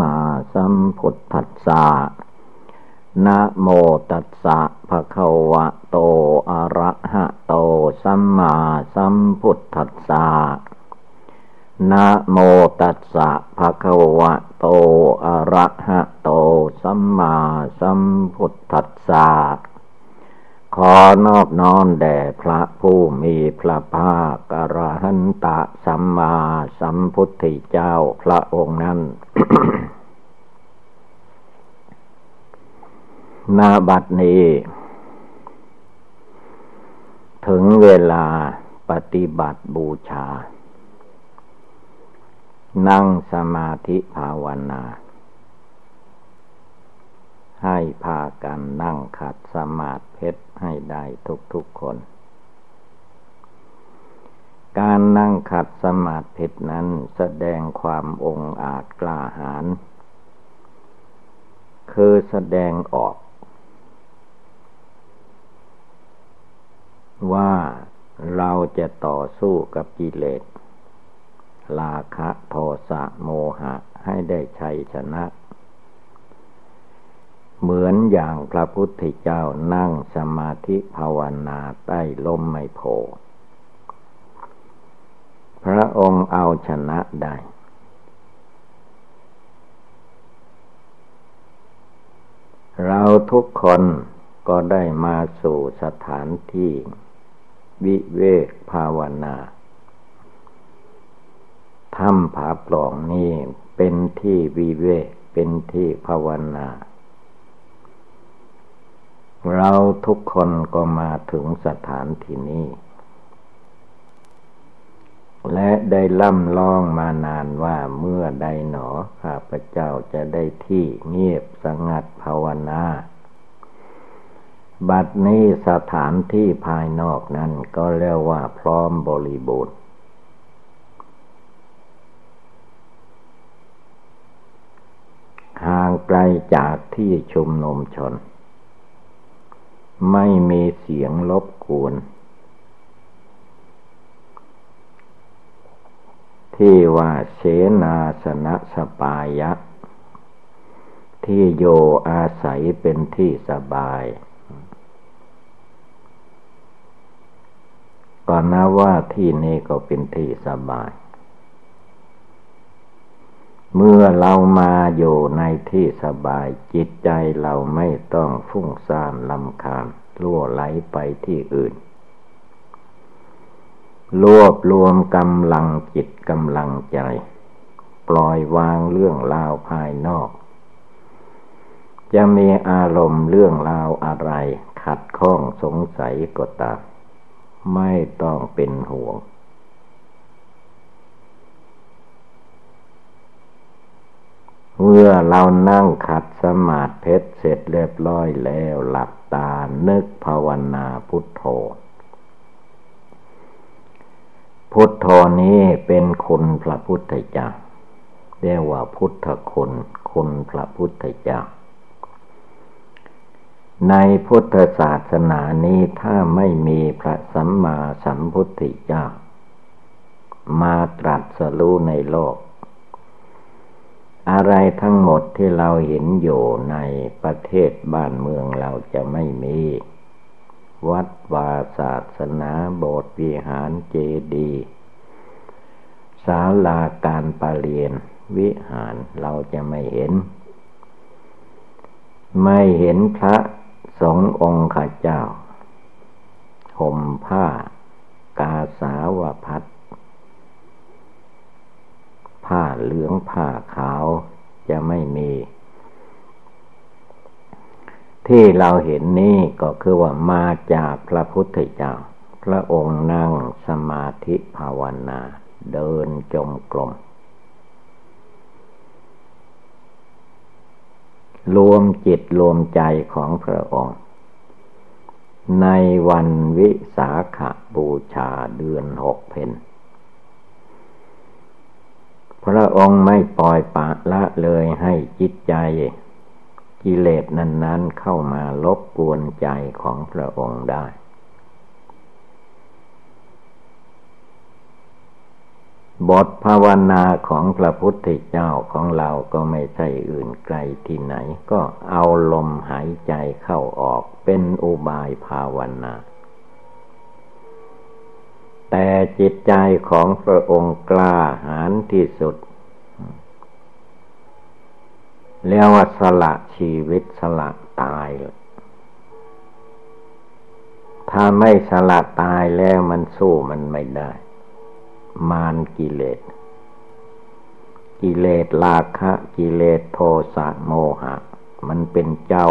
มาสัมพุทธัสสะนะโมตัสสะภะคะวะโต อะระหะโต สัมมาสัมพุทธัสสะนะโมตัสสะภะคะวะโต อะระหะโต สัมมาสัมพุทธัสสะ ขอนอบน้อมแด่พระผู้มีพระภาคกรหันตะสัมมาสัมพุทธเจ้าพระองค์นั้นนาบัดนี้ ถึงเวลาปฏิบัติบูชา นั่งสมาธิภาวนา ให้พากันนั่งขัดสมาธิเพชร ให้ได้ทุกๆคน การนั่งขัดสมาธินั้นแสดงความองอาจกล้าหาญคือแสดงออก ว่าเราจะต่อสู้กับกิเลสลาคะโทสะโมหะให้ได้ชัยชนะ เหมือนอย่างพระพุทธเจ้านั่งสมาธิภาวนาใต้ลมไมโพพระองค์เอาชนะได้ เราทุกคนก็ได้มาสู่สถานที่ วิเวกภาวนาถ้ำผาปล่องนี้เป็นที่วิเวกเป็นที่ภาวนา เราทุกคนก็มาถึงสถานที่นี้ และได้ล่ำลองมานานว่าเมื่อใดหนอข้าพเจ้าจะได้ที่เงียบสงัดภาวนา บัดนี้สถานที่ภายนอกนั้นก็เรียกว่าพร้อมบริบูรณ์ห่างไกลจากที่ชุมนุมชน ไม่มีเสียงลบกวน ที่ว่าเสนาสนะสปายะ ที่โยอาศัยเป็นที่สบาย ก่อนนะว่าที่นี้ก็เป็นที่สบาย เมื่อเรามาอยู่ในที่สบายจิตใจเราไม่ต้องฟุ้งซ่านลำคาญล่วไหลไปที่อื่น รวบรวมกำลังจิตกำลังใจ ปล่อยวางเรื่องราวภายนอก จะมีอารมณ์เรื่องราวอะไร ขัดข้องสงสัยก็ตามไม่ต้องเป็นห่วง เมื่อเรานั่งขัดสมาธิเสร็จเรียบร้อยแล้วหลับตานึกภาวนาพุทโธ พุทโธนี้เป็นคุณพระพุทธเจ้าเรียกว่าพุทธคุณ คุณพระพุทธเจ้า ในพุทธศาสนานี้ถ้าไม่มีพระสัมมาสัมพุทธเจ้า มาตรัสรู้ในโลก อะไรทั้งหมดที่เราเห็นอยู่ในประเทศบ้านเมืองเราจะไม่มี วัดวาศาสนาโบสถ์วิหารเจดีย์ศาลาการประเรียนวิหารเราจะไม่เห็น ไม่เห็นพระสงฆ์องค์ข้าเจ้าห่มผ้ากาสาวพัด ผ้าเหลืองผ้าขาวจะไม่มี ที่เราเห็นนี่ก็คือว่ามาจากพระพุทธเจ้า พระองค์นั่งสมาธิภาวนา เดินจมกลม รวมจิตรวมใจของพระองค์ในวันวิสาขบูชาเดือนหกเพน พระองค์ไม่ปล่อยปะละเลยให้จิตใจ กิเลสนั้น ๆ เข้ามาลบกวนใจของพระองค์ได้บบทภาวนาของพระพุทธเจ้าของเราก็ไม่ใช่อื่นไกลที่ไหน ก็เอาลมหายใจเข้าออกเป็นอุบายภาวนา แต่จิตใจของพระองค์กล้าหาญที่สุดเรียกว่าสละชีวิตสละตาย ถ้าไม่สละตายแล้วมันสู้มันไม่ได้ มานกิเลส กิเลสราคะ กิเลสโทสะโมหะ มันเป็นเจ้า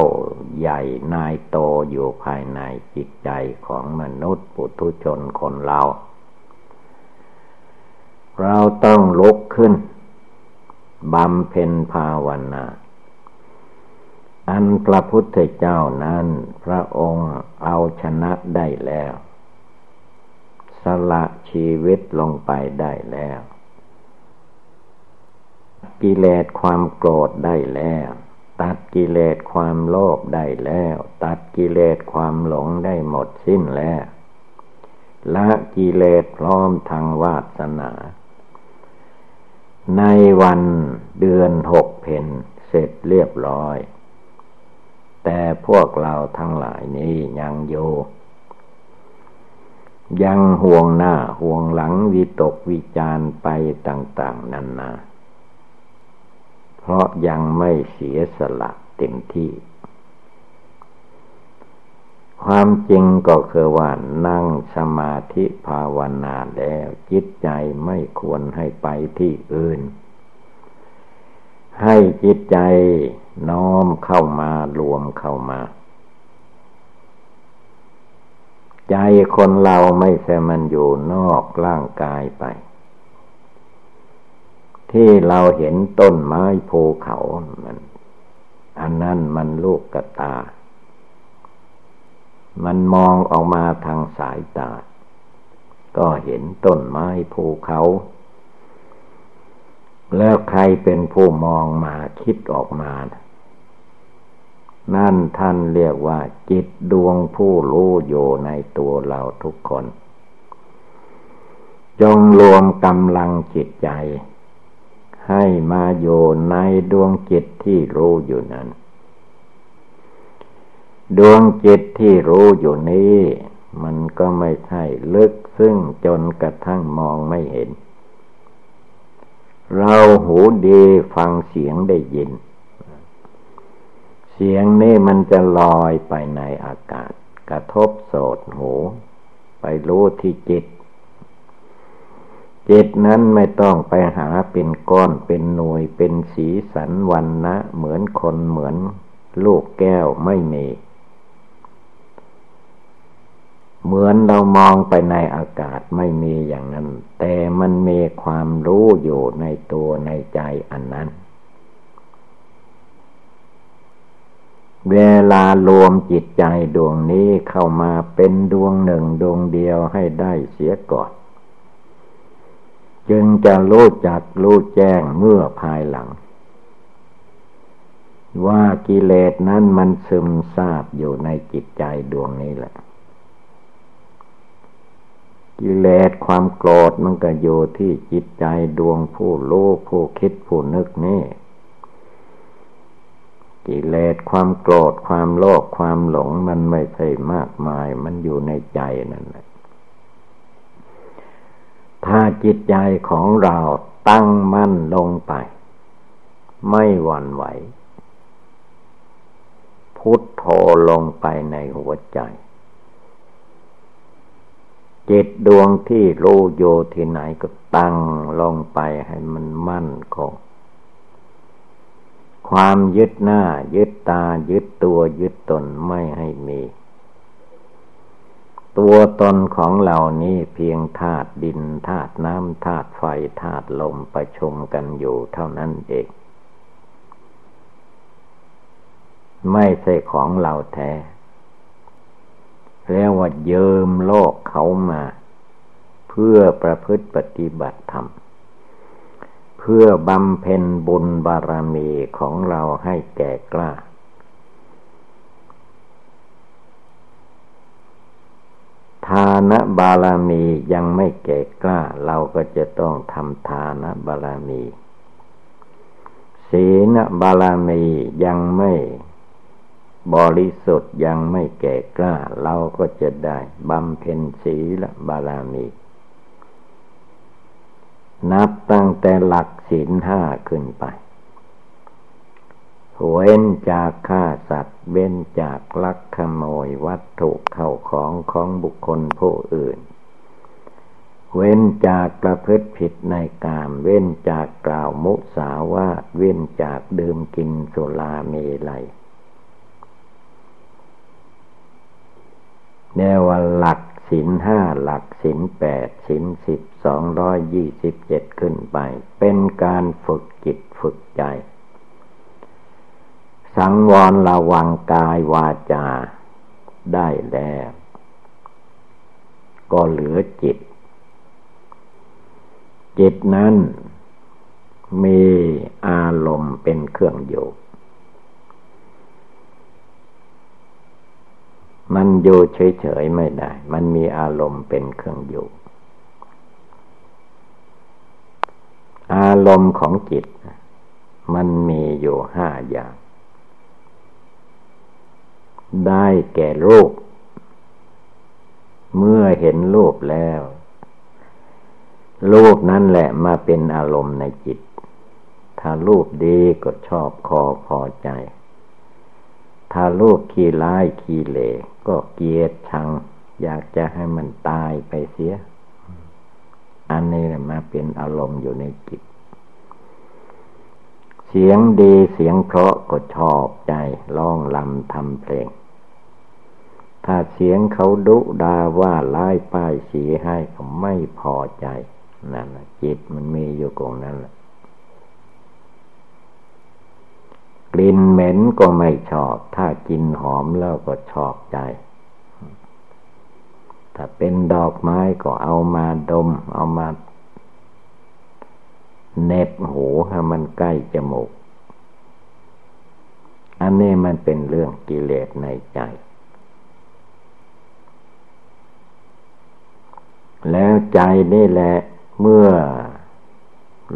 ใหญ่นายโตอยู่ภายในจิตใจของมนุษย์ปุถุชนคนเรา เราต้องลุกขึ้นบำเพ็ญภาวนาอันพระพุทธเจ้านั้น พระองค์เอาชนะได้แล้ว สละชีวิตลงไปได้แล้ว กิเลสความโกรธได้แล้ว ตัดกิเลสความโลภได้แล้ว ตัดกิเลสความหลงได้หมดสิ้นแล้วละกิเลสพร้อมทางวาสนา ในวันเดือนหกเพนเสร็จเรียบร้อย แต่พวกเราทั้งหลายนี้ยังโย ยังห่วงหน้าห่วงหลังวิตกวิจารไปต่าง ๆนันนา เพราะยังไม่เสียสละเต็มที่ ความจริงก็คือว่านั่งสมาธิภาวนาแล้ว จิตใจไม่ควรให้ไปที่อื่น ให้จิตใจน้อมเข้ามารวมเข้ามาใจคนเราไม่ใช่มันอยู่นอกร่างกายไป ที่เราเห็นต้นไม้ภูเขามันอันนั้นมันลูกกระตา มันมองออกมาทางสายตา ก็เห็นต้นไม้ภูเขา แล้วใครเป็นผู้มองมาคิดออกมานะนั่นท่านเรียกว่า จิตดวงผู้รู้อยู่ในตัวเราทุกคน จงรวมกำลังจิตใจ ให้มาอยู่ในดวงจิตที่รู้อยู่นั้น ดวงจิตที่รู้อยู่นี้ มันก็ไม่ใช่ลึกซึ่งจนกระทั่งมองไม่เห็น เราหูดีฟังเสียงได้ยิน เสียงนี่มันจะลอยไปในอากาศ กระทบโสดหู ไปรู้ที่จิต จิตนั้นไม่ต้องไปหาเป็นก้อนเป็นหน่วยเป็นสีสันวันนะเหมือนคนเหมือนลูกแก้วไม่มีเหมือนเรามองไปในอากาศไม่มีอย่างนั้น แต่มันมีความรู้อยู่ในตัวในใจอันนั้น เวลารวมจิตใจดวงนี้เข้ามาเป็นดวงหนึ่งดวงเดียวให้ได้เสียก่อน จึงจะรู้จักรู้แจ้งเมื่อภายหลัง ว่ากิเลสนั้นมันซึมซาบอยู่ในจิตใจดวงนี้แหละ กิเลสความโกรธมันก็อยู่ที่จิตใจดวงผู้รู้ผู้คิดผู้นึกนี่กิเลสความโกรธความโลภความหลงมันไม่ใช่มากมาย มันอยู่ในใจนั่นแหละ ถ้าจิตใจของเราตั้งมั่นลงไป ไม่หวั่นไหว พุทโธลงไปในหัวใจ จิตดวงที่รู้โยที่ไหนก็ตั้งลงไปให้มันมั่นคงความยึดหน้า ยึดตายึดตัวยึดตนไม่ให้มี ตัวตนของเหล่านี้เพียงธาตุดินธาตุน้ำธาตุไฟธาตุลมประชุมกันอยู่เท่านั้นเอง ไม่ใช่ของเราแท้เรียกว่าเยิมโลกเขามา เพื่อประพฤติปฏิบัติธรรม เพื่อบำเพ็ญบุญบารมีของเราให้แก่กล้า ถ้านบารมียังไม่เก่กล้า เราก็จะต้องทำทานบารมีศีลบารมียังไม่บริสุทธิ์ยังไม่แก่กล้า เราก็จะได้บำเพ็ญศีลบารมี นับตั้งแต่หลักศีลห้าขึ้นไป เว้นจากฆ่าสัตว์ เว้นจากลักขโมยวัตถุเข้าของของบุคคลผู้อื่น เว้นจากประพฤติผิดในกาม เว้นจากกล่าวมุสาวาทเว้นจากดื่มกินสุราเมลัยแนวหลักสินห้าหลักสินแปดสินสิบสองร้อยยี่สิบเจ็ดขึ้นไป เป็นการฝึกจิตฝึกใจ สังวรระวังกายวาจาได้แล้ว ก็เหลือจิต จิตนั้นมีอารมณ์เป็นเครื่องอยู่มันอยู่เฉยๆไม่ได้ มันมีอารมณ์เป็นเครื่องอยู่อารมณ์ของจิต มันมีอยู่ห้าอย่าง ได้แก่รูป เมื่อเห็นรูปแล้ว รูปนั่นแหละมาเป็นอารมณ์ในจิต ถ้ารูปดีก็ชอบคอพอใจ ถ้าลูกขี้ร้ายขี้เหล่ก็เกียดชัง อยากจะให้มันตายไปเสีย อันนี้มาเป็นอารมณ์อยู่ในจิต เสียงดีเสียงเพราะก็ชอบใจร้องลำทำเพลง ถ้าเสียงเขาดุดาว่าไล่ป้ายสีให้ก็ไม่พอใจนั่นจิตมันมีอยู่ตรงนั้นแหละกลิ่นเหม็นก็ไม่ชอบ ถ้ากินหอมแล้วก็ชอบใจ ถ้าเป็นดอกไม้ก็เอามาดม เอามา เน็บหูให้มันใกล้จมูก อันนี้มันเป็นเรื่องกิเลสในใจ แล้วใจนี่แหละ เมื่อ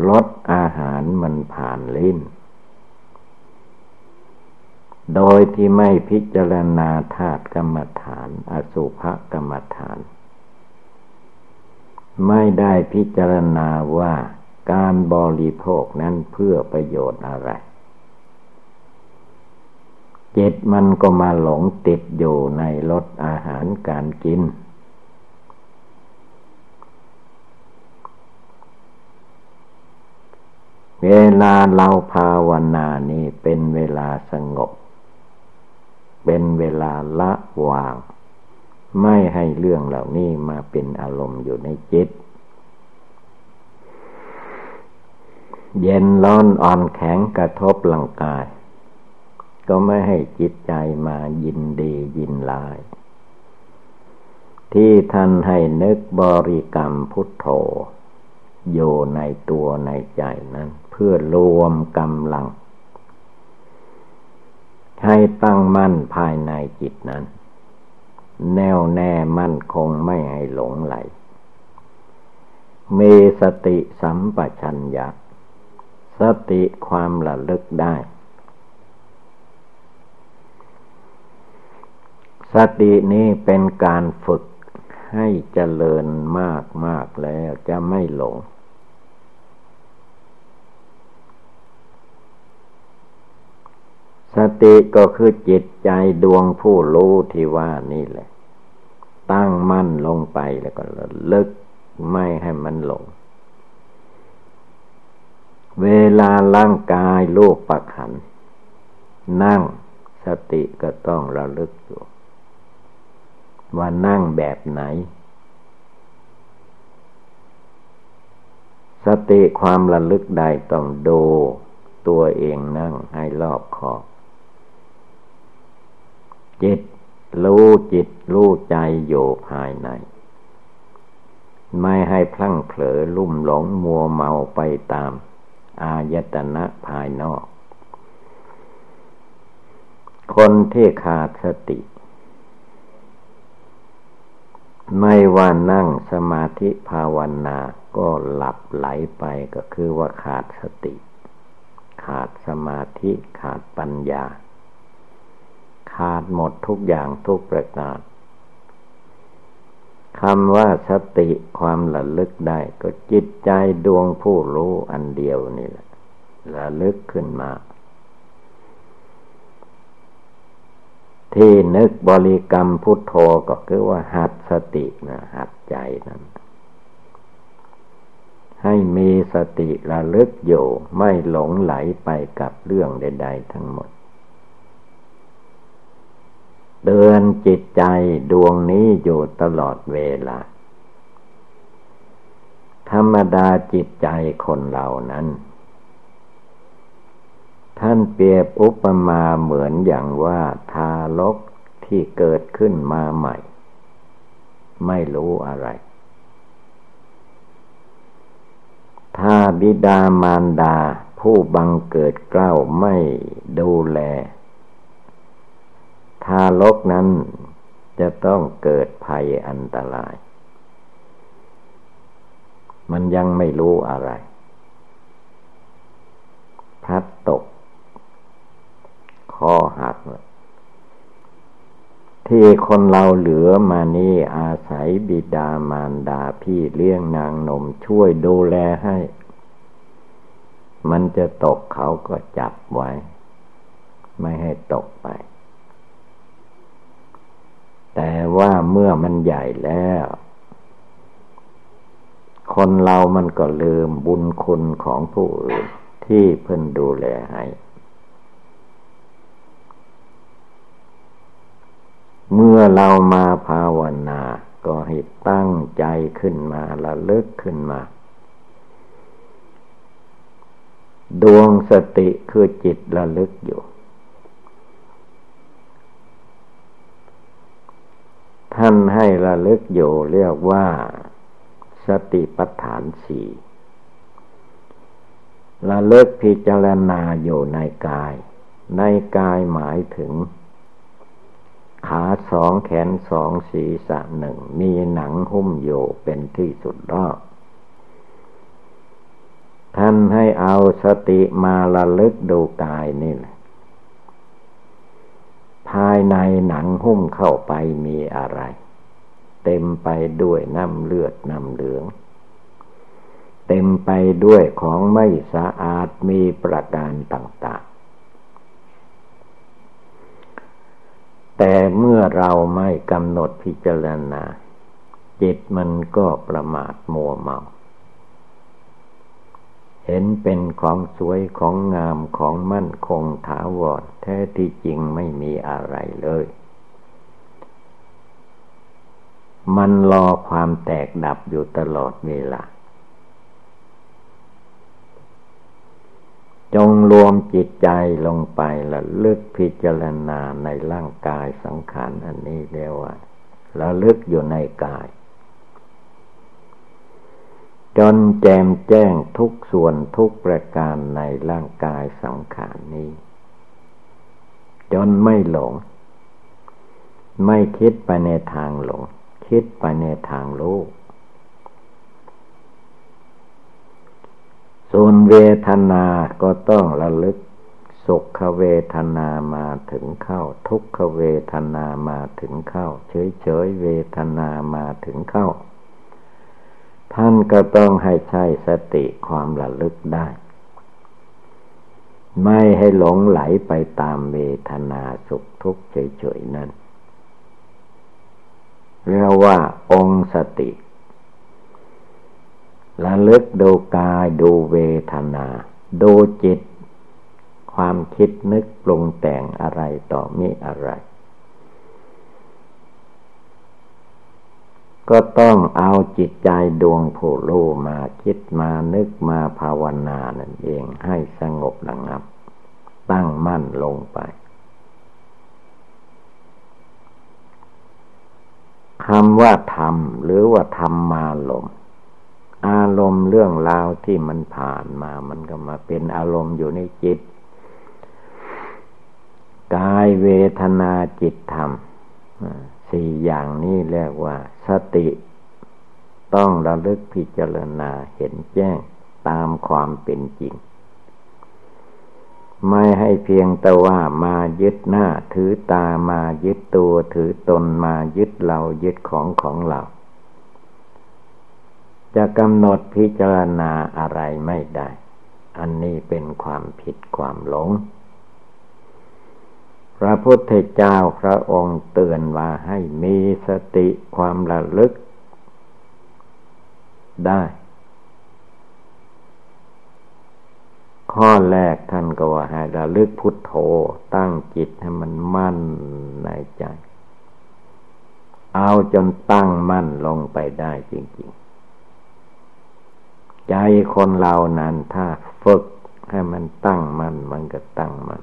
ลดอาหารมันผ่านลิ้น โดยที่ไม่พิจารณาธาตุกรรมฐาน อสุภกรรมฐาน ไม่ได้พิจารณาว่า การบริโภคนั้นเพื่อประโยชน์อะไร เจิตมันก็มาหลงติดอยู่ในรสอาหารการกิน เวลาเราภาวนานี่เป็นเวลาสงบ เป็นเวลาละวาง ไม่ให้เรื่องเหล่านี้มาเป็นอารมณ์อยู่ในจิต เย็นร้อนอ่อนแข็งกระทบหลังกาย ก็ไม่ให้จิตใจมายินดียินลาย ที่ท่านให้นึกบริกรรมพุทโธอยู่ในตัวในใจนั้น เพื่อรวมกำลัง ให้ตั้งมั่นภายในจิตนั้น แน่วแน่มั่นคงไม่ให้หลงไหลมีสติสัมปชัญญะ สติความระลึกได้ สตินี้เป็นการฝึกให้เจริญมากมากแล้วจะไม่หลง สติก็คือจิตใจดวงผู้รู้ที่ว่านี่แหละ ตั้งมั่นลงไปแล้วก็ลึกไม่ให้มันหลง เวลาร่างกายโลกประขัน นั่งสติก็ต้องระลึกอยู่ ว่านั่งแบบไหน สติความระลึกใดต้องดูตัวเองนั่งให้รอบขอบ จิตรู้จิตรู้ใจอยู่ภายใน ไม่ให้พลั้งเผลอลุ่มหลงมัวเมาไปตาม อายตนะภายนอก คนที่ขาดสติ ไม่ว่านั่งสมาธิภาวนาก็หลับไหลไปก็คือว่าขาดสติ ขาดสมาธิขาดปัญญา ขาดหมดทุกอย่างทุกประการ คำว่าสติความระลึกได้ ก็จิตใจดวงผู้รู้อันเดียวนี่แหละระลึกขึ้นมา ที่นึกบริกรรมพุทโธก็คือว่าหัดสตินะหัดใจนั้นให้มีสติระลึกอยู่ ไม่หลงไหลไปกับเรื่องใด ๆ ทั้งหมด เดินจิตใจดวงนี้อยู่ตลอดเวลา ธรรมดาจิตใจคนเหล่านั้น ท่านเปรียบอุปมาเหมือนอย่างว่าทารกที่เกิดขึ้นมาใหม่ ไม่รู้อะไร ถ้าบิดามารดาผู้บังเกิดเกล้าไม่ดูแลารกนั้นจะต้องเกิดภัยอันตราย มันยังไม่รู้อะไรพัดตกข้อหัก ที่คนเราเหลือมานี่อาศัยบิดามารดาพี่เลี้ยงนางนมช่วยดูแลให้ มันจะตกเขาก็จับไว้ ไม่ให้ตกไป แต่ว่าเมื่อมันใหญ่แล้ว คนเรามันก็ลืมบุญคุณของผู้อื่นที่เพิ่นดูแลให้ เมื่อเรามาภาวนา ก็ให้ตั้งใจขึ้นมาละเลิกขึ้นมา ดวงสติคือจิตระลึกอยู่ ท่านให้ระลึกอยู่เรียกว่า สติปัฏฐานสี่ระลึกพิจารณาอยู่ในกาย ในกายหมายถึง ขาสองแขนสองศีรษะหนึ่ง มีหนังหุ้มอยู่เป็นที่สุดรอบท่านให้เอาสติมาระลึกดูกายนี่แหละ ภายในหนังหุ้มเข้าไปมีอะไร เต็มไปด้วยน้ำเลือดน้ำเหลือง เต็มไปด้วยของไม่สะอาดมีประการต่างๆ แต่เมื่อเราไม่กำหนดพิจารณา จิตมันก็ประมาทมัวเมา เห็นเป็นของสวยของงามของมั่นคงถาวรแท้ที่จริงไม่มีอะไรเลย มันรอความแตกดับอยู่ตลอดเวลา จงรวมจิตใจลงไปละลึกพิจารณาในร่างกายสังขารอันนี้เรียกว่าละลึกอยู่ในกาย จนแจมแจ้งทุกส่วนทุกประการในร่างกายสังขารนี้ จนไม่หลง ไม่คิดไปในทางหลง คิดไปในทางรู้ส่วนเวทนาก็ต้องระลึกสุขเวทนามาถึงเข้า ทุกขเวทนามาถึงเข้า เฉยเฉยเวทนามาถึงเข้า ท่านก็ต้องให้ใช้สติความระลึกได้ ไม่ให้หลงไหลไปตามเวทนาสุขทุกข์เฉยๆนั่นเรียกว่าองค์สติระลึกดูกายดูเวทนา ดูจิต ความคิดนึกปรุงแต่งอะไรต่อมีอะไร ก็ต้องเอาจิตใจดวงผู้รู้มาคิดมานึกมาภาวนานั่นเองให้สงบระงับ ตั้งมั่นลงไปคำว่าธรรมหรือว่าธรรมาลมอารมณ์เรื่องราวที่มันผ่านมา มันก็มาเป็นอารมณ์อยู่ในจิต กายเวทนาจิตธรรม สี่อย่างนี้เรียกว่า สติ ต้องระลึกพิจารณาเห็นแจ้งตามความเป็นจริง ไม่ให้เพียงแต่ว่ามายึดหน้าถือตามายึดตัวถือตนมายึดเรายึดของของเราจะกำหนดพิจารณาอะไรไม่ได้ อันนี้เป็นความผิดความหลง พระพุทธเจ้าพระองค์เตือนว่าให้มีสติความระลึกได้ ข้อแรกท่านก็ว่าให้ระลึกพุทโธตั้งจิตให้มันมั่นในใจ เอาจนตั้งมั่นลงไปได้จริง ๆ ใจคนเรานั้นถ้าฝึกให้มันตั้งมั่นมันก็ตั้งมั่น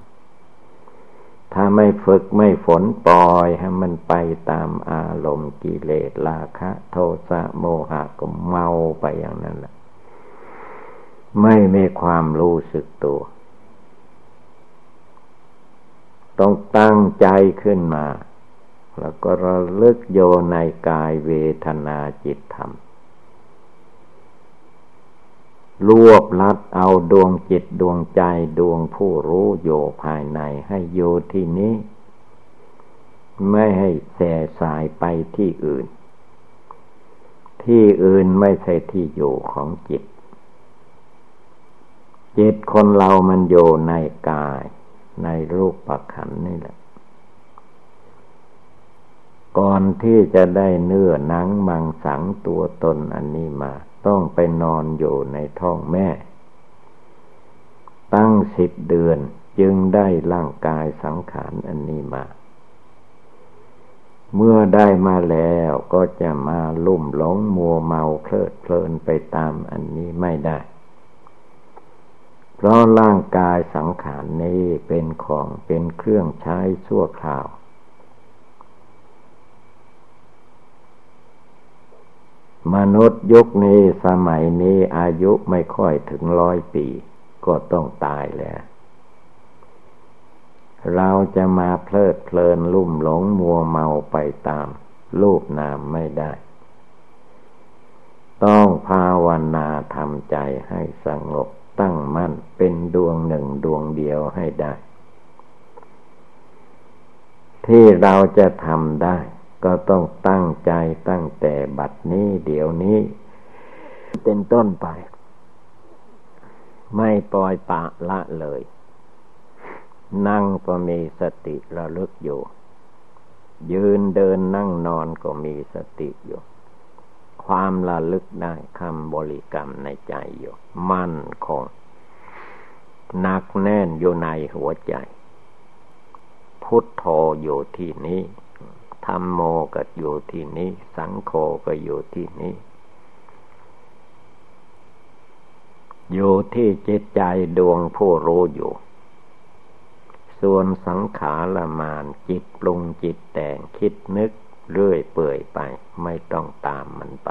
ถ้าไม่ฝึกไม่ฝนปล่อยให้มันไปตามอารมณ์กิเลสราคะ โทสะโมหะก็เมาไปอย่างนั้นแหละไม่มีความรู้สึกตัว ต้องตั้งใจขึ้นมา แล้วก็ระลึกโยในกายเวทนาจิตธรรม รวบลัดเอาดวงจิตดวงใจดวงผู้รู้โยภายในให้โยที่นี้ ไม่ให้แส่สายไปที่อื่น ที่อื่นไม่ใช่ที่อยู่ของจิต จิตคนเรามันโยในกาย ในรูปปักขันนี่แหละ ก่อนที่จะได้เนื้อหนังมังสังตัวตนอันนี้มา ต้องไปนอนอยู่ในท้องแม่ ตั้งสิบเดือนจึงได้ร่างกายสังขารอันนี้มา เมื่อได้มาแล้วก็จะมาลุ่มหลงมัวเมาเพลิดเพลินไปตามอันนี้ไม่ได้ เพราะร่างกายสังขารนี้เป็นของเป็นเครื่องใช้ชั่วคราว มนุษย์ยุคนี้สมัยนี้อายุไม่ค่อยถึงร้อยปี ก็ต้องตายแล้ว เราจะมาเพลิดเพลินลุ่มหลงมัวเมาไปตามรูปนามไม่ได้ ต้องภาวนาทำใจให้สงบตั้งมั่นเป็นดวงหนึ่งดวงเดียวให้ได้ ที่เราจะทำได้ ก็ต้องตั้งใจตั้งแต่บัดนี้เดี๋ยวนี้ เป็นต้นไป ไม่ปล่อยปะละเลย นั่งก็มีสติระลึกอยู่ ยืนเดินนั่งนอนก็มีสติอยู่ ความระลึกได้คำบริกรรมในใจอยู่ มั่นคงหนักแน่นอยู่ในหัวใจ พุทโธอยู่ที่นี้ ธรรมโมก็อยู่ที่นี้ สังโฆก็อยู่ที่นี้ อยู่ที่จิตใจดวงผู้รู้อยู่ ส่วนสังขารมานจิตปรุงจิตแต่งคิดนึกเรื่อยเปื่อยไป ไม่ต้องตามมันไป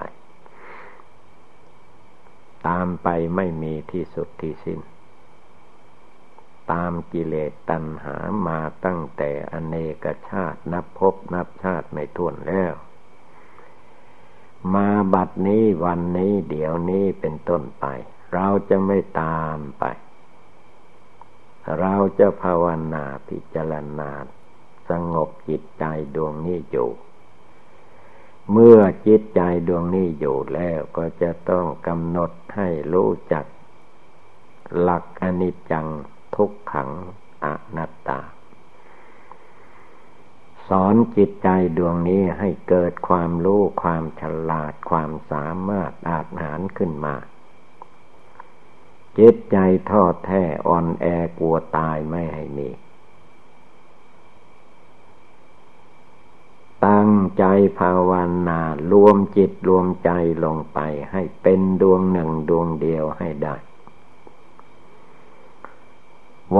ตามไปไม่มีที่สุดที่สิ้น ตามกิเลสตัณหามาตั้งแต่อเนกชาตินับพบนับชาติไม่ท้วนแล้ว มาบัดนี้วันนี้เดี๋ยวนี้เป็นต้นไป เราจะไม่ตามไป เราจะภาวนาพิจารณาสงบจิตใจดวงนี้อยู่ เมื่อจิตใจดวงนี้อยู่แล้วก็จะต้องกำหนดให้รู้จัก หลักอนิจจัง ทุกขังอนัตตา สอนจิตใจดวงนี้ให้เกิดความรู้ความฉลาดความสามารถอาจหารขึ้นมา จิตใจทอดแท้อ่อนแอกลัวตายไม่ให้มีตั้งใจภาวนา รวมจิตรวมใจลงไปให้เป็นดวงหนึ่งดวงเดียวให้ได้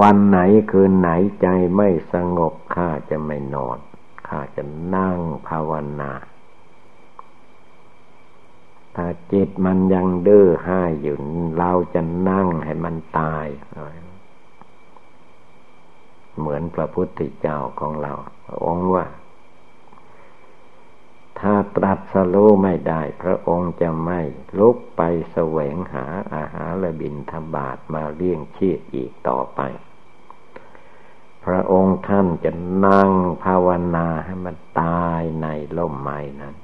วันไหนคืนไหนใจไม่สงบข้าจะไม่นอนข้าจะนั่งภาวนา ถ้าจิตมันยังดื้อห้าอยู่เราจะนั่งให้มันตาย เหมือนพระพุทธเจ้าของเรา องค์ว่า ถ้าตรัสรู้ไม่ได้ พระองค์จะไม่ลุกไปแสวงหาอาหารและบินธบาตมาเลี้ยงชีพอีกต่อไป พระองค์ท่านจะนั่งภาวนาให้มันตายในล่มไม้นั้น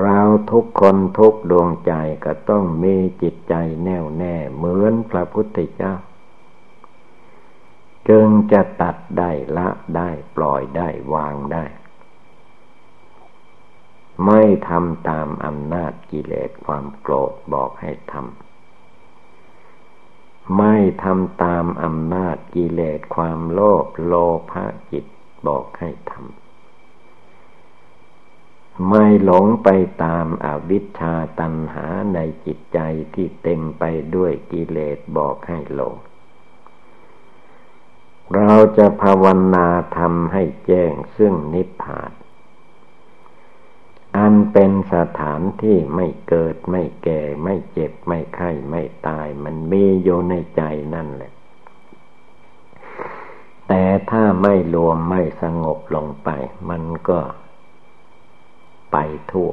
เราทุกคนทุกดวงใจก็ต้องมีจิตใจแน่วแน่เหมือนพระพุทธเจ้าจึงจะตัดได้ละได้ปล่อยได้วางได้ ไม่ทำตามอำนาจกิเลสความโกรธบอกให้ทำไม่ทำตามอำนาจกิเลสความโลภโลภะจิตบอกให้ทำไม่หลงไปตามอาวิชชาตัณหาในจิตใจที่เต็มไปด้วยกิเลสบอกให้หลงเราจะภาวนาทำให้แจ้งซึ่งนิพพาน อันเป็นสถานที่ไม่เกิดไม่แก่ ไม่เจ็บไม่ไข้ไม่ตาย มันมีอยู่ในใจนั่นแหละ แต่ถ้าไม่รวมไม่สงบลงไป มันก็ไปทั่ว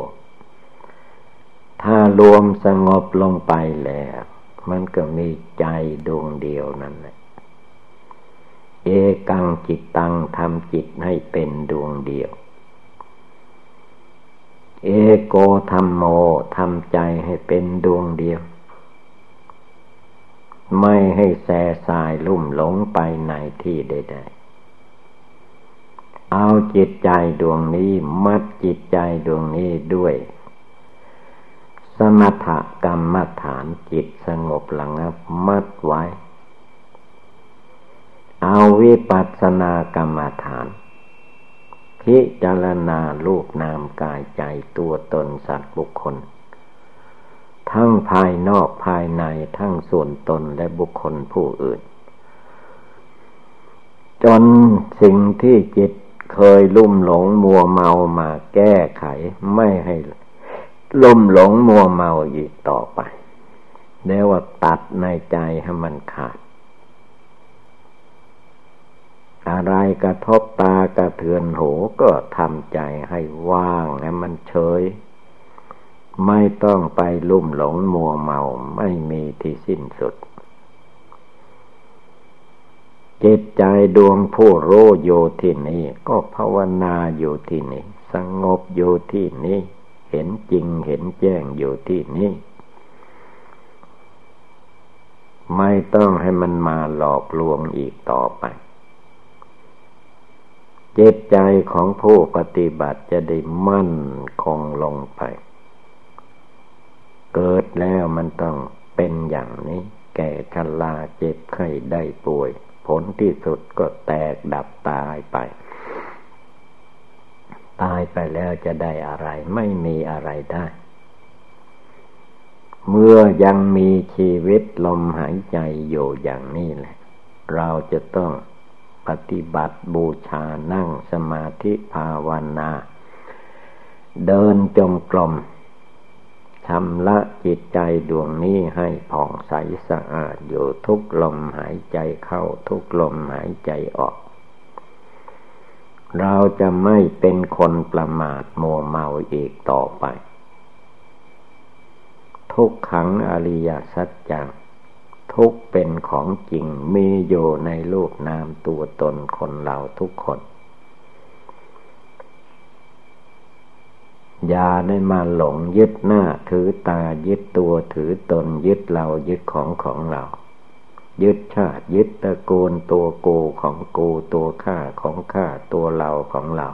ถ้ารวมสงบลงไปแล้ว มันก็มีใจดวงเดียวนั่นแหละ เอกังจิตตังทำจิตให้เป็นดวงเดียว เอโกธรรมโมทำใจให้เป็นดวงเดียว ไม่ให้แสสายลุ่มหลงไปในที่ใดๆเอาจิตใจดวงนี้มัดจิตใจดวงนี้ด้วย สมถกรรมฐานจิตสงบหลังับมัดไว้ เอาวิปัสสนากรรมฐาน พิจารณารูปนามกายใจตัวตนสัตว์บุคคล ทั้งภายนอกภายในทั้งส่วนตนและบุคคลผู้อื่น จนสิ่งที่จิตเคยลุ่มหลงมัวเมามาแก้ไขไม่ให้ลุ่มหลงมัวเมาอีกต่อไปแล้วว่าตัดในใจให้มันขาด อะไรกระทบตากระเทือนหูก็ทำใจให้ว่างให้มันเฉย ไม่ต้องไปลุ่มหลงมัวเมาไม่มีที่สิ้นสุด จิตใจดวงผู้รู้อยู่ที่นี้ก็ภาวนาอยู่ที่นี้สงบอยู่ที่นี้เห็นจริงเห็นแจ้งอยู่ที่นี้ไม่ต้องให้มันมาหลอกลวงอีกต่อไป จิตใจของผู้ปฏิบัติจะได้มั่นคงลงไป เกิดแล้วมันต้องเป็นอย่างนี้ แก่ชราเจ็บไข้ได้ป่วย ผลที่สุดก็แตกดับตายไป ตายไปแล้วจะได้อะไร ไม่มีอะไรได้ เมื่อยังมีชีวิตลมหายใจอยู่อย่างนี้แหละ เราจะต้อง ฏิบัติบูชานั่งสมาธิภาวนา เดินจมกลมชำละจิตใจดวงนี้ให้ผ่องใสสะอาดอยู่ทุกลมหายใจเข้าทุกลมหายใจออก เราจะไม่เป็นคนประมาทมัวเมาอีกต่อไป ทุกขังอริยสัจจัง ทุกเป็นของจริงมีอยู่ในรูปนามตัวตนคนเราทุกคน อย่าได้มาหลงยึดหน้าถือตายึดตัวถือตนยึดเรายึดของของเรา ยึดชาติยึดตระกูลตัวกูของกูตัวข้าของข้าตัวเราของเรา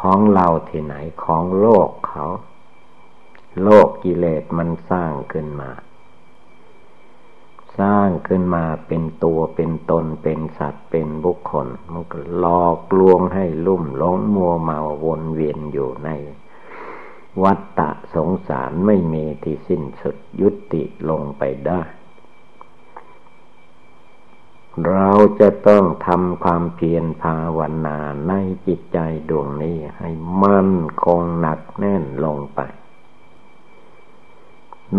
ของเราที่ไหนของโลกเขา โลกกิเลสมันสร้างขึ้นมา สร้างขึ้นมาเป็นตัวเป็นตนเป็นสัตว์เป็นบุคคลมันก็หลอกลวงให้ลุ่มหลงมัวเมาวนเวียนอยู่ใน วัฏฏะสงสารไม่มีที่สิ้นสุดยุติลงไปได้ เราจะต้องทำความเพียรภาวนาในจิตใจดวงนี้ให้มั่นคงหนักแน่นลงไป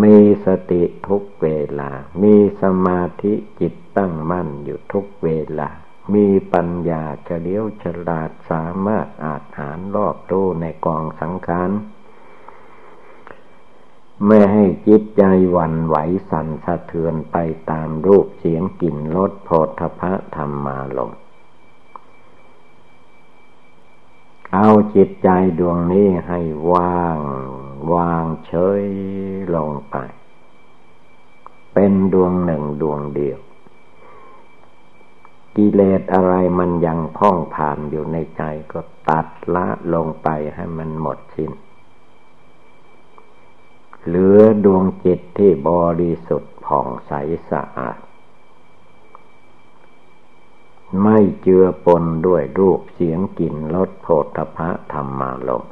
มีสติทุกเวลา มีสมาธิจิตตั้งมั่นอยู่ทุกเวลา มีปัญญาเฉลียวฉลาดสามารถอาจหารรอบตู้ในกองสังขารไม่ให้จิตใจวันไหวสั่นสะเทือนไปตามรูปเสียงกลิ่นรสโพธพะธรรมาลมเอาจิตใจดวงนี้ให้ว่าง วางเฉยลงไป เป็นดวงหนึ่งดวงเดียว กิเลสอะไรมันยังพ่องผ่านอยู่ในใจก็ตัดละลงไปให้มันหมดสิน้น เหลือดวงจิตที่บริสุทธิ์ผ่องใสสะอาด ไม่เจือปนด้วยรูปเสียงกลิ่นรสโผฏฐะธรรมารม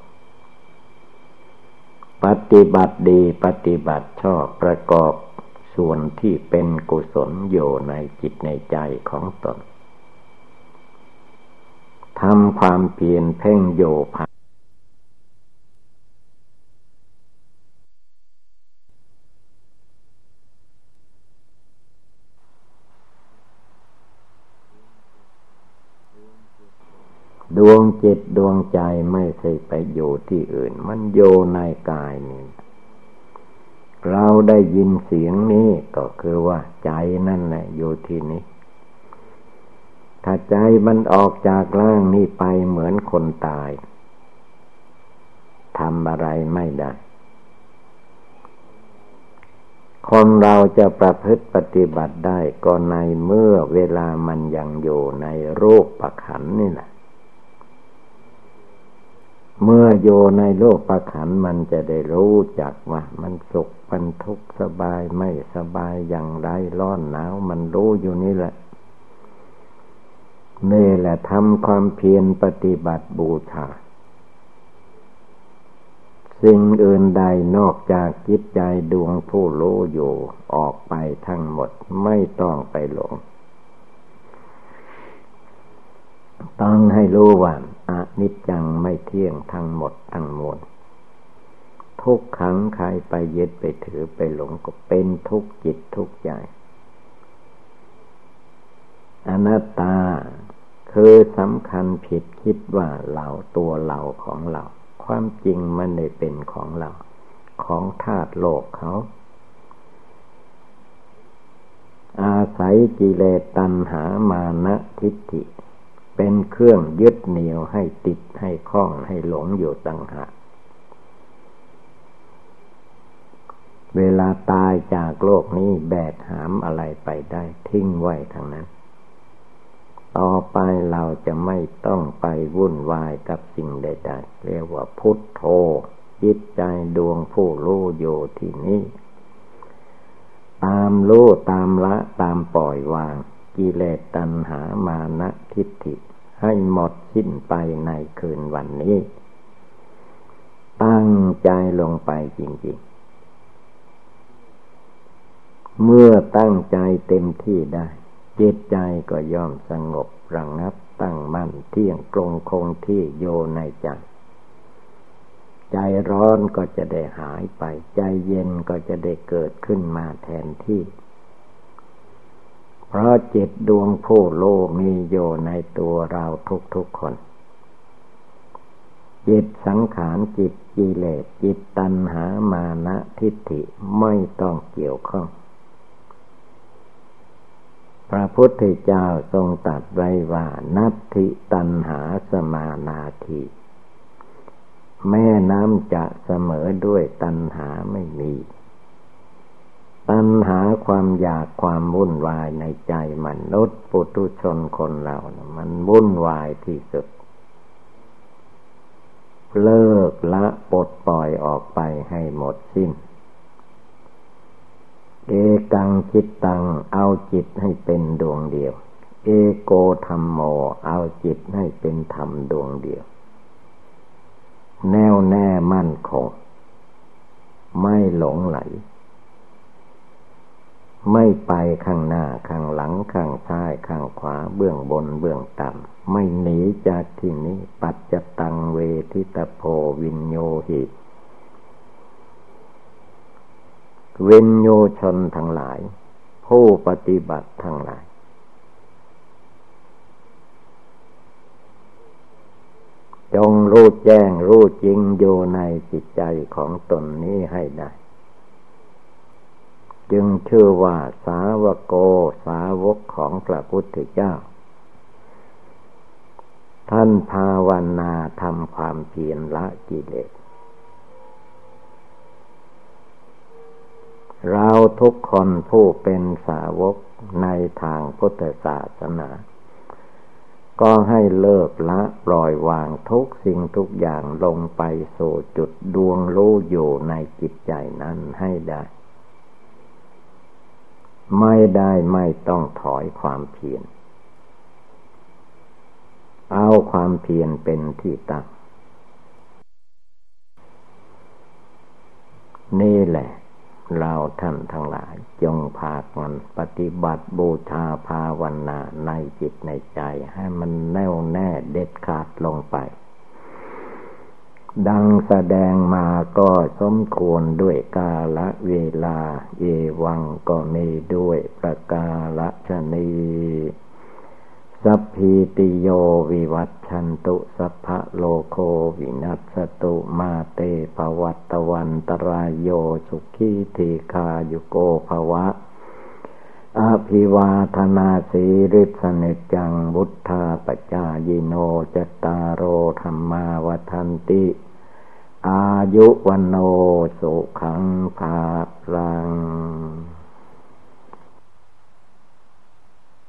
ปฏิบัติดีปฏิบัติชอบประกอบส่วนที่เป็นกุศลอยู่ในจิตในใจของตนทำความเพียรเพ่งโยภา วงจิตดวงใจไม่ใช่ไปอยู่ที่อื่น มันโยในกายนี่เราได้ยินเสียงนี้ก็คือว่าใจนั่นแหละอยู่ที่นี้ถ้าใจมันออกจากร่างนี้ไปเหมือนคนตายทำอะไรไม่ได้ คนเราจะประพฤติปฏิบัติได้ก็ในเมื่อเวลามันยังอยู่ในโรูปประขันนี่แหละ เมื่อโยในโลกประขันมันจะได้รู้จักว่า มันสุขมันทุกข์สบายไม่สบายอย่างไรร้อนหนาวมันรู้อยู่นี่แหละนี่แหละทำความเพียรปฏิบัติบูชาสิ่งอื่นใดนอกจากจิตใจดวงผู้รู้อยู่ออกไปทั้งหมดไม่ต้องไปหลง ต้องให้รู้ว่าอนิจจังไม่เที่ยงทั้งหมดทั้งมวลทุกขังใครไปยึดไปถือไปหลงก็เป็นทุกจิตทุกใจอนัตตาคือสำคัญผิดคิดว่าเราตัวเราของเรา ความจริงมันได้เป็นของเรา ของธาตุโลกเขา อาศัยกิเลสตัณหามานะทิฏฐิ เป็นเครื่องยึดเหนี่ยวให้ติดให้คล้องให้หลงอยู่ต่างหากเวลาตายจากโลกนี้แบกหามอะไรไปได้ทิ้งไว้ทางนั้น ต่อไปเราจะไม่ต้องไปวุ่นวายกับสิ่งใดๆ เรียกว่าพุทโธจิตใจดวงผู้รู้อยู่ที่นี้ ตามรู้ตามละตามปล่อยวาง กิเลสตัณหามานะทิฏฐิ ให้หมดสิ้นไปในคืนวันนี้ ตั้งใจลงไปจริง ๆ เมื่อตั้งใจเต็มที่ได้จิตใจก็ย่อมสงบระงงับตั้งมั่นเที่ยงตรงคงที่โยในใจใจร้อนก็จะได้หายไป ใจเย็นก็จะได้เกิดขึ้นมาแทนที่ เพราะจิตดวงผู้โลมีอยู่ในตัวเราทุกๆคน จิตสังขารจิตกิเลสจิตตัณหามานะทิฏฐิไม่ต้องเกี่ยวข้อง พระพุทธเจ้าทรงตัดไว้ว่านัตถิตัณหาสมานาทีแม่น้ำจะเสมอด้วยตัณหาไม่มี ตัณหาความอยากความวุ่นวายในใจมนุษย์ปุถุชนคนเรานะมันวุ่นวายที่สุด เลิกละปลดปล่อยออกไปให้หมดสิ้น เอกังจิตตังเอาจิตให้เป็นดวงเดียว เอโกธรรมโมเอาจิตให้เป็นธรรมดวงเดียว แน่วแน่มั่นคง ไม่หลงไหล ไม่ไปข้างหน้าข้างหลังข้างซ้ายข้างขวาเบื้องบนเบื้องต่ำไม่หนีจากที่นี้ ปัจจตังเวทิตโพวินโยหิเวนโยชนทั้งหลาย ผู้ปฏิบัติทั้งหลาย จงรู้แจ้งรู้จริงอยู่ในจิตใจของตนนี้ให้ได้ จึงชื่อว่าสาวโกสาวกของพระพุทธเจ้า ท่านภาวนาทำความเพียรละกิเลส เราทุกคนผู้เป็นสาวกในทางพุทธศาสนา ก็ให้เลิกละปล่อยวางทุกสิ่งทุกอย่างลงไปสู่จุดดวงรู้อยู่ในจิตใจนั้นให้ได้ ไม่ได้ไม่ต้องถอยความเพียร เอาความเพียรเป็นที่ตั้ง นี่แหละ เราท่านทั้งหลาย จงพากันปฏิบัติบูชาภาวนาในจิตในใจ ให้มันแน่วแน่เด็ดขาดลงไป ดังแสดงมาก็สมควรด้วยกาละเวลา เอวังก็มีด้วยประกาละชนีสัพพีติโยวิวัตชันตุสัพพะโลโควินัสตุมาเตภวัตวันตรายโยสุขีทีคายุโกภวะ อภิวาธนาสีริสเนจังบุทธาปจายโนจตารโอธรรมาวทันติ อายุวันโนสุขังภาลัง